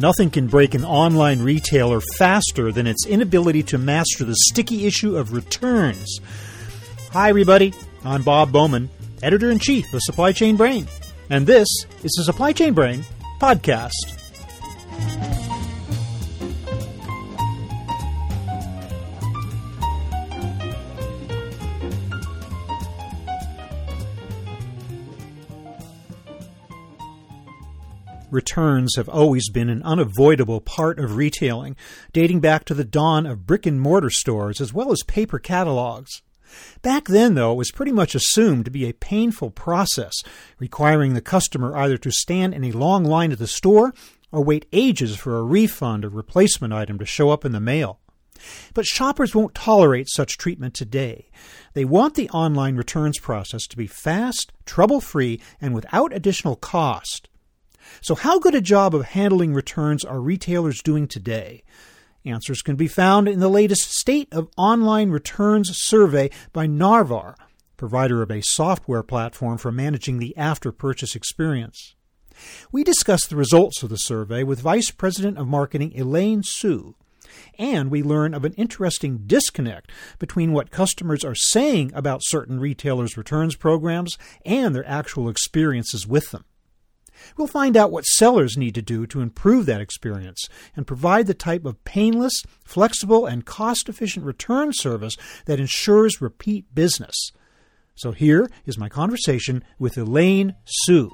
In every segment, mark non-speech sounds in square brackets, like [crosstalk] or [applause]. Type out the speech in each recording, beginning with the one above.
Nothing can break an online retailer faster than its inability to master the sticky issue of returns. Hi, everybody. I'm Bob Bowman, editor in chief of Supply Chain Brain, and this is the Supply Chain Brain podcast. Returns have always been an unavoidable part of retailing, dating back to the dawn of brick and mortar stores as well as paper catalogs. Back then, though, it was pretty much assumed to be a painful process, requiring the customer either to stand in a long line at the store or wait ages for a refund or replacement item to show up in the mail. But shoppers won't tolerate such treatment today. They want the online returns process to be fast, trouble free, and without additional cost. So, how good a job of handling returns are retailers doing today? Answers can be found in the latest State of Online Returns survey by Narvar, provider of a software platform for managing the after purchase experience. We discuss the results of the survey with Vice President of Marketing Elaine Hsu, and we learn of an interesting disconnect between what customers are saying about certain retailers' returns programs and their actual experiences with them. We'll find out what sellers need to do to improve that experience and provide the type of painless, flexible, and cost efficient return service that ensures repeat business. So here is my conversation with Elaine Hsu.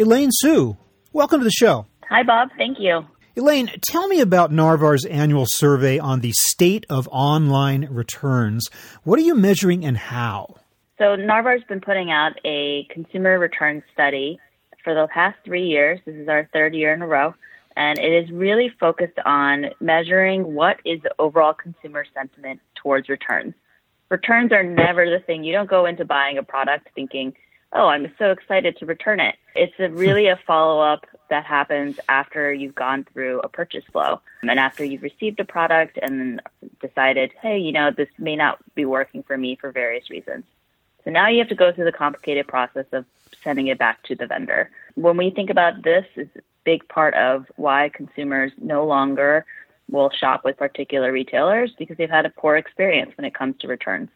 Elaine Hsu, welcome to the show. Hi, Bob. Thank you. Elaine, tell me about Narvar's annual survey on the state of online returns. What are you measuring and how? So, Narvar's been putting out a consumer return study for the past three years. This is our third year in a row. And it is really focused on measuring what is the overall consumer sentiment towards returns. Returns are never the thing. You don't go into buying a product thinking, oh, I'm so excited to return it. It's a hmm. really a follow up that happens after you've gone through a purchase flow and after you've received a product and decided, hey, you know, this may not be working for me for various reasons. So now you have to go through the complicated process of sending it back to the vendor. When we think about this, it's a big part of why consumers no longer will shop with particular retailers because they've had a poor experience when it comes to returns.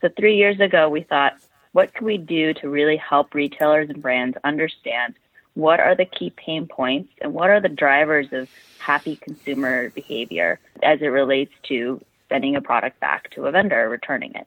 So three years ago, we thought, what can we do to really help retailers and brands understand what are the key pain points and what are the drivers of happy consumer behavior as it relates to sending a product back to a vendor, or returning it.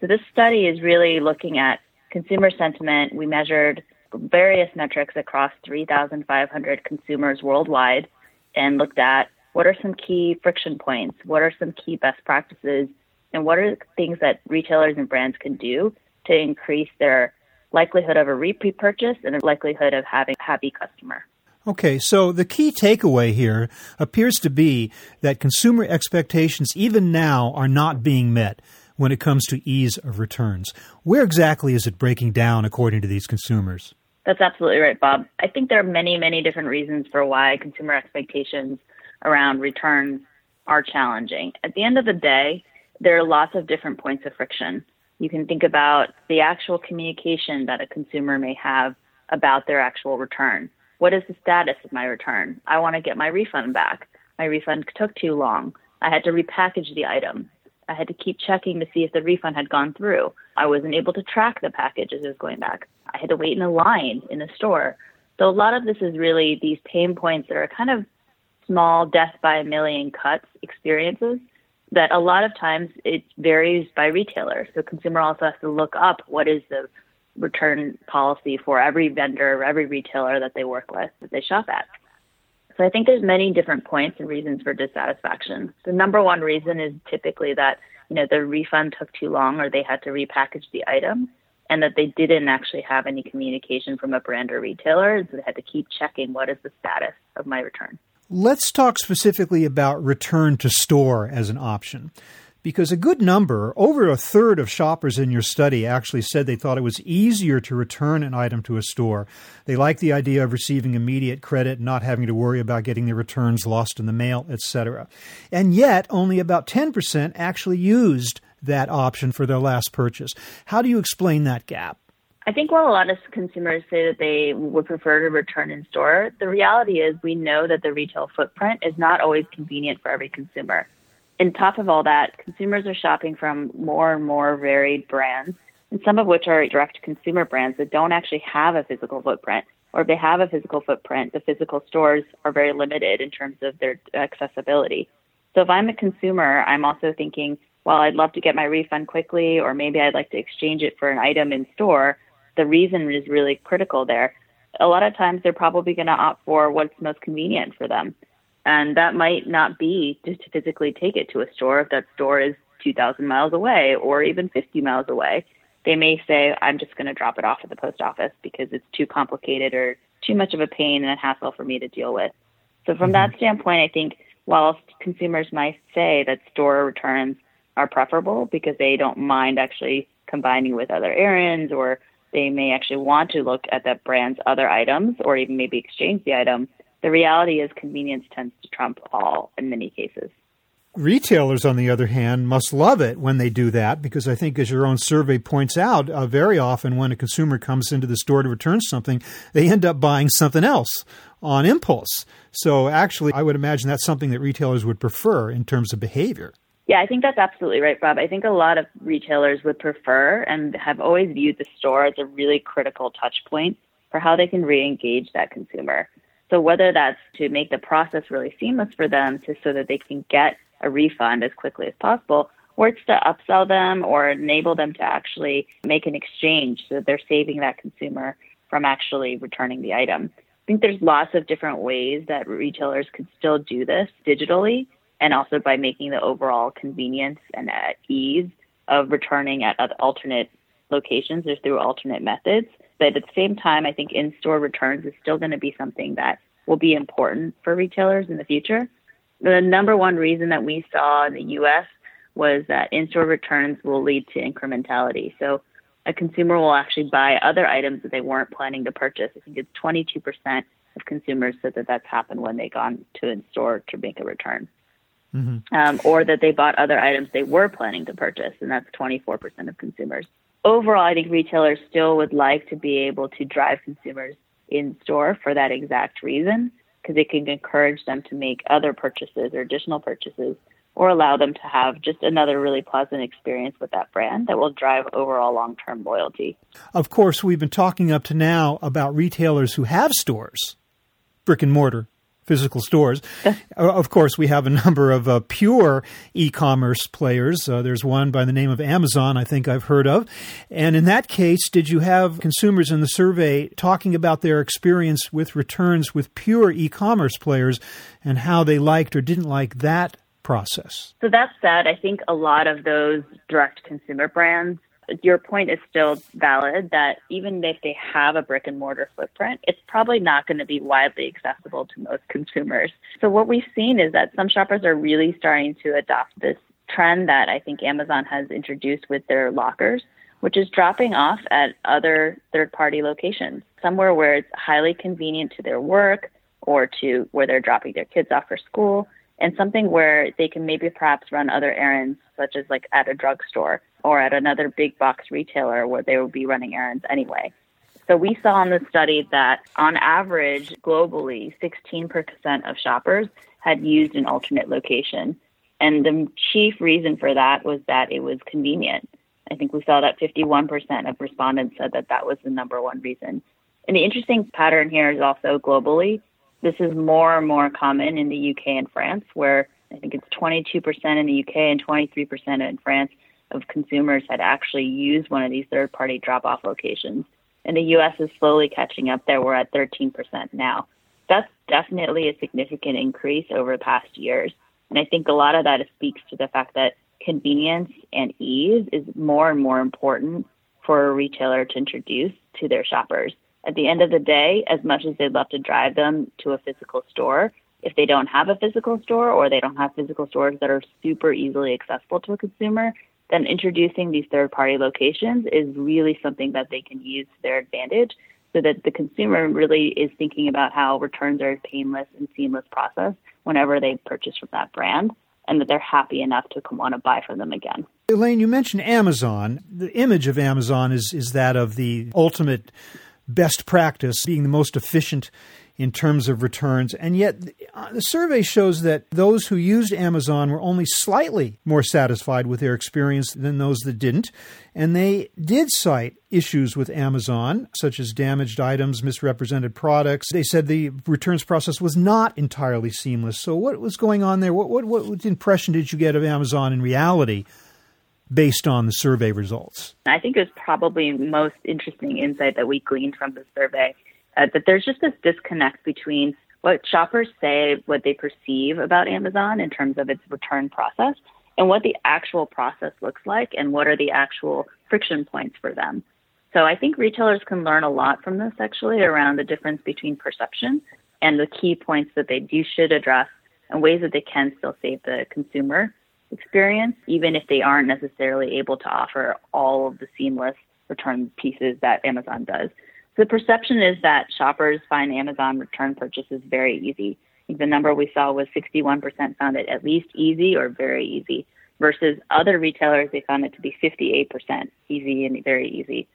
So this study is really looking at consumer sentiment. We measured various metrics across 3,500 consumers worldwide and looked at what are some key friction points, what are some key best practices, and what are things that retailers and brands can do to increase their likelihood of a repeat purchase and the likelihood of having a happy customer. Okay, so the key takeaway here appears to be that consumer expectations, even now, are not being met when it comes to ease of returns. Where exactly is it breaking down according to these consumers? That's absolutely right, Bob. I think there are many, many different reasons for why consumer expectations around returns are challenging. At the end of the day, there are lots of different points of friction. You can think about the actual communication that a consumer may have about their actual return. What is the status of my return? I want to get my refund back. My refund took too long. I had to repackage the item. I had to keep checking to see if the refund had gone through. I wasn't able to track the package as it was going back. I had to wait in a line in the store. So a lot of this is really these pain points that are kind of small death by a million cuts experiences that a lot of times it varies by retailer. So consumer also has to look up what is the return policy for every vendor or every retailer that they work with that they shop at. So I think there's many different points and reasons for dissatisfaction. The number one reason is typically that you know the refund took too long or they had to repackage the item and that they didn't actually have any communication from a brand or retailer so they had to keep checking what is the status of my return. Let's talk specifically about return to store as an option. because a good number, over a third of shoppers in your study actually said they thought it was easier to return an item to a store. They like the idea of receiving immediate credit, not having to worry about getting the returns lost in the mail, etc. And yet, only about 10% actually used that option for their last purchase. How do you explain that gap? I think while a lot of consumers say that they would prefer to return in store, the reality is we know that the retail footprint is not always convenient for every consumer. And top of all that, consumers are shopping from more and more varied brands, and some of which are direct consumer brands that don't actually have a physical footprint. Or if they have a physical footprint, the physical stores are very limited in terms of their accessibility. So if I'm a consumer, I'm also thinking, well, I'd love to get my refund quickly, or maybe I'd like to exchange it for an item in store the reason is really critical there. A lot of times they're probably going to opt for what's most convenient for them. And that might not be just to physically take it to a store if that store is 2,000 miles away or even 50 miles away. They may say, I'm just going to drop it off at the post office because it's too complicated or too much of a pain and a hassle for me to deal with. So, from mm-hmm. that standpoint, I think while consumers might say that store returns are preferable because they don't mind actually combining with other errands or they may actually want to look at that brand's other items or even maybe exchange the item. The reality is convenience tends to trump all in many cases. Retailers, on the other hand, must love it when they do that because I think, as your own survey points out, uh, very often when a consumer comes into the store to return something, they end up buying something else on impulse. So, actually, I would imagine that's something that retailers would prefer in terms of behavior. Yeah, I think that's absolutely right, Bob. I think a lot of retailers would prefer and have always viewed the store as a really critical touch point for how they can re-engage that consumer. So whether that's to make the process really seamless for them to so that they can get a refund as quickly as possible, or it's to upsell them or enable them to actually make an exchange so that they're saving that consumer from actually returning the item. I think there's lots of different ways that retailers could still do this digitally and also by making the overall convenience and uh, ease of returning at alternate locations or through alternate methods. But at the same time, I think in store returns is still going to be something that will be important for retailers in the future. The number one reason that we saw in the US was that in store returns will lead to incrementality. So a consumer will actually buy other items that they weren't planning to purchase. I think it's 22% of consumers said that that's happened when they gone to in store to make a return mm-hmm. um, or that they bought other items they were planning to purchase, and that's 24% of consumers. Overall, I think retailers still would like to be able to drive consumers in store for that exact reason, because it can encourage them to make other purchases or additional purchases or allow them to have just another really pleasant experience with that brand that will drive overall long term loyalty. Of course, we've been talking up to now about retailers who have stores, brick and mortar physical stores. Of course, we have a [laughs] number of uh, pure e-commerce players. Uh, there's one by the name of Amazon, I think I've heard of. And in that case, did you have consumers in the survey talking about their experience with returns with pure e-commerce players and how they liked or didn't like that process? So that said, I think a lot of those direct consumer brands your point is still valid that even if they have a brick and mortar footprint, it's probably not going to be widely accessible to most consumers. So what we've seen is that some shoppers are really starting to adopt this trend that I think Amazon has introduced with their lockers, which is dropping off at other third party locations, somewhere where it's highly convenient to their work or to where they're dropping their kids off for school and something where they can maybe perhaps run other errands, such as like at a drugstore or at another big box retailer where they would be running errands anyway. So we saw in the study that on average, globally, 16% of shoppers had used an alternate location. And the chief reason for that was that it was convenient. I think we saw that 51% of respondents said that that was the number one reason. And the interesting pattern here is also globally this is more and more common in the UK and France, where I think it's 22% in the UK and 23% in France of consumers had actually used one of these third party drop off locations. And the US is slowly catching up there. We're at 13% now. That's definitely a significant increase over the past years. And I think a lot of that speaks to the fact that convenience and ease is more and more important for a retailer to introduce to their shoppers at the end of the day, as much as they'd love to drive them to a physical store, if they don't have a physical store or they don't have physical stores that are super easily accessible to a consumer, then introducing these third party locations is really something that they can use to their advantage so that the consumer really is thinking about how returns are a painless and seamless process whenever they purchase from that brand and that they're happy enough to come want to buy from them again. Elaine, you mentioned Amazon. The image of Amazon is, is that of the ultimate best practice, being the most efficient in terms of returns. And yet, uh, the survey shows that those who used Amazon were only slightly more satisfied with their experience than those that didn't. And they did cite issues with Amazon, such as damaged items, misrepresented products. They said the returns process was not entirely seamless. So, what was going on there? What, what, what impression did you get of Amazon in reality? based on the survey results? I think it was probably most interesting insight that we gleaned from the survey uh, that there's just this disconnect between what shoppers say, what they perceive about Amazon in terms of its return process, and what the actual process looks like, and what are the actual friction points for them. So I think retailers can learn a lot from this actually around the difference between perception and the key points that they do should address and ways that they can still save the consumer experience, even if they aren't necessarily able to offer all of the seamless return pieces that Amazon does. The perception is that shoppers find Amazon return purchases very easy. The number we saw was 61% found it at least easy or very easy, versus other retailers, they found it to be 58% easy and very easy.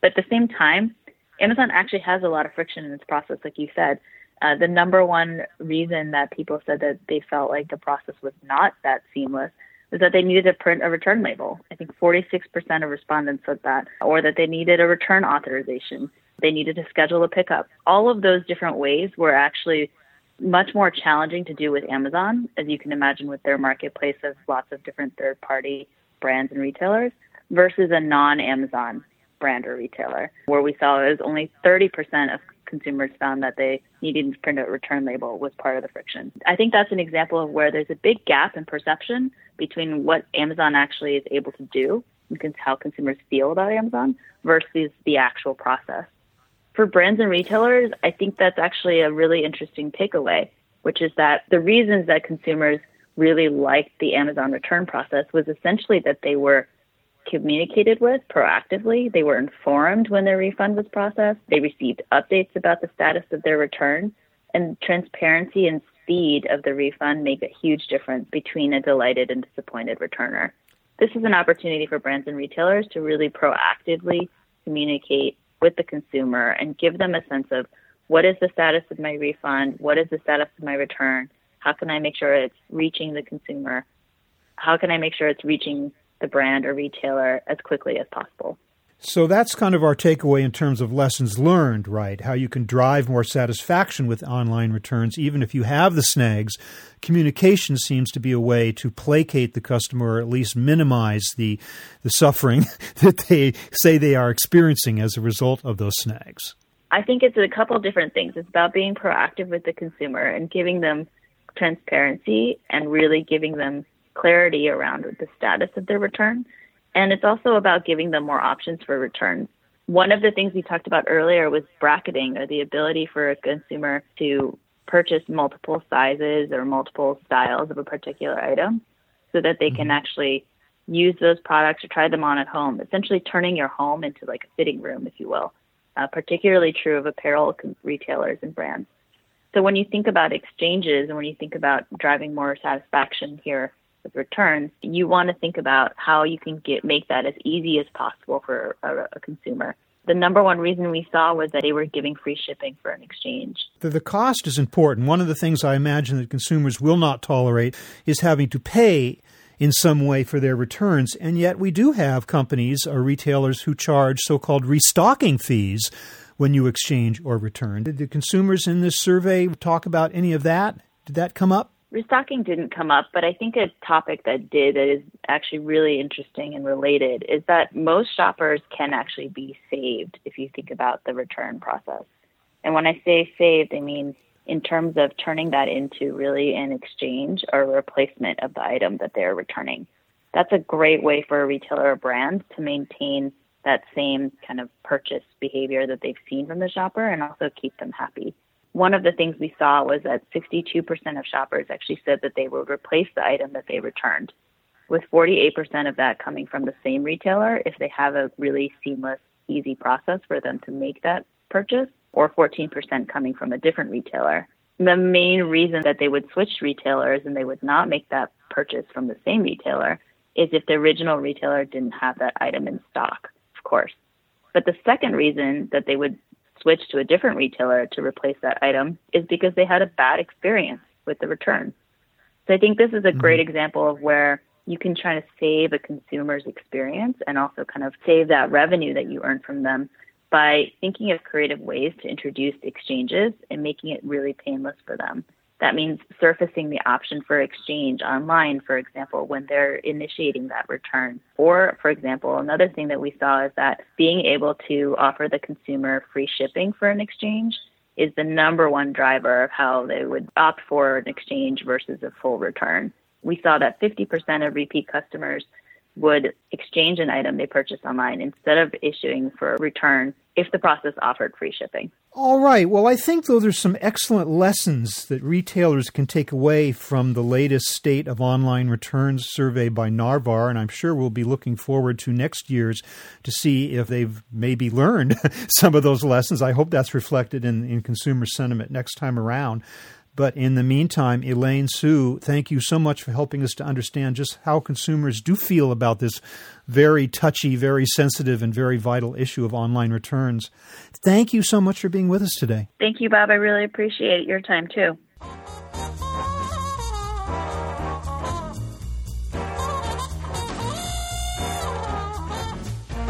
But at the same time, Amazon actually has a lot of friction in its process, like you said. Uh, the number one reason that people said that they felt like the process was not that seamless is that they needed to print a return label. I think 46% of respondents said that, or that they needed a return authorization. They needed to schedule a pickup. All of those different ways were actually much more challenging to do with Amazon, as you can imagine with their marketplace of lots of different third party brands and retailers, versus a non Amazon brand or retailer, where we saw it was only 30% of consumers found that they needed to print a return label was part of the friction. I think that's an example of where there's a big gap in perception between what Amazon actually is able to do and how consumers feel about Amazon versus the actual process. For brands and retailers, I think that's actually a really interesting takeaway, which is that the reasons that consumers really liked the Amazon return process was essentially that they were communicated with proactively. They were informed when their refund was processed. They received updates about the status of their return. And transparency and speed of the refund make a huge difference between a delighted and disappointed returner. This is an opportunity for brands and retailers to really proactively communicate with the consumer and give them a sense of what is the status of my refund? What is the status of my return? How can I make sure it's reaching the consumer? How can I make sure it's reaching the brand or retailer as quickly as possible. So that's kind of our takeaway in terms of lessons learned, right? How you can drive more satisfaction with online returns, even if you have the snags. Communication seems to be a way to placate the customer or at least minimize the, the suffering [laughs] that they say they are experiencing as a result of those snags. I think it's a couple of different things. It's about being proactive with the consumer and giving them transparency and really giving them clarity around the status of their return. And it's also about giving them more options for returns. One of the things we talked about earlier was bracketing or the ability for a consumer to purchase multiple sizes or multiple styles of a particular item so that they can mm-hmm. actually use those products or try them on at home, essentially turning your home into like a fitting room, if you will. Uh, particularly true of apparel retailers and brands. So when you think about exchanges and when you think about driving more satisfaction here with returns, you want to think about how you can get make that as easy as possible for a, a consumer the number one reason we saw was that they were giving free shipping for an exchange. The, the, cost is important. One of the things I imagine that consumers will not tolerate is having to pay in some way for their returns. And yet we do have companies or retailers who charge so called restocking fees when you exchange or return. Did the consumers in this survey talk about any of that? Did that come up? Restocking didn't come up, but I think a topic that did that is actually really interesting and related is that most shoppers can actually be saved if you think about the return process. And when I say saved, I mean in terms of turning that into really an exchange or replacement of the item that they're returning. That's a great way for a retailer or brand to maintain that same kind of purchase behavior that they've seen from the shopper and also keep them happy one of the things we saw was that 62% of shoppers actually said that they would replace the item that they returned, with 48% of that coming from the same retailer if they have a really seamless, easy process for them to make that purchase, or 14% coming from a different retailer. The main reason that they would switch retailers and they would not make that purchase from the same retailer is if the original retailer didn't have that item in stock, of course. But the second reason that they would switch to a different retailer to replace that item is because they had a bad experience with the return. So I think this is a mm-hmm. great example of where you can try to save a consumer's experience and also kind of save that revenue that you earn from them by thinking of creative ways to introduce exchanges and making it really painless for them. That means surfacing the option for exchange online, for example, when they're initiating that return. Or, for example, another thing that we saw is that being able to offer the consumer free shipping for an exchange is the number one driver of how they would opt for an exchange versus a full return. We saw that 50% of repeat customers would exchange an item they purchased online instead of issuing for a return if the process offered free shipping. All right. Well, I think, though, there's some excellent lessons that retailers can take away from the latest state of online returns survey by Narvar, and I'm sure we'll be looking forward to next year's to see if they've maybe learned [laughs] some of those lessons. I hope that's reflected in, in consumer sentiment next time around. But in the meantime, Elaine Hsu, thank you so much for helping us to understand just how consumers do feel about this very touchy, very sensitive, and very vital issue of online returns. Thank you so much for being with us today. Thank you, Bob. I really appreciate your time too.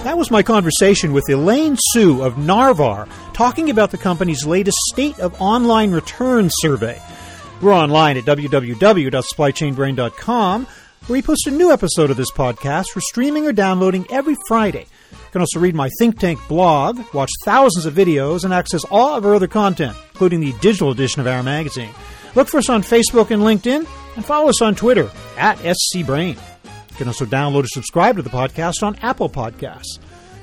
That was my conversation with Elaine Hsu of Narvar, talking about the company's latest State of Online Return survey. We're online at www.supplychainbrain.com, where we post a new episode of this podcast for streaming or downloading every Friday. You can also read my think tank blog, watch thousands of videos, and access all of our other content, including the digital edition of our magazine. Look for us on Facebook and LinkedIn, and follow us on Twitter at scbrain. You can also download or subscribe to the podcast on Apple Podcasts.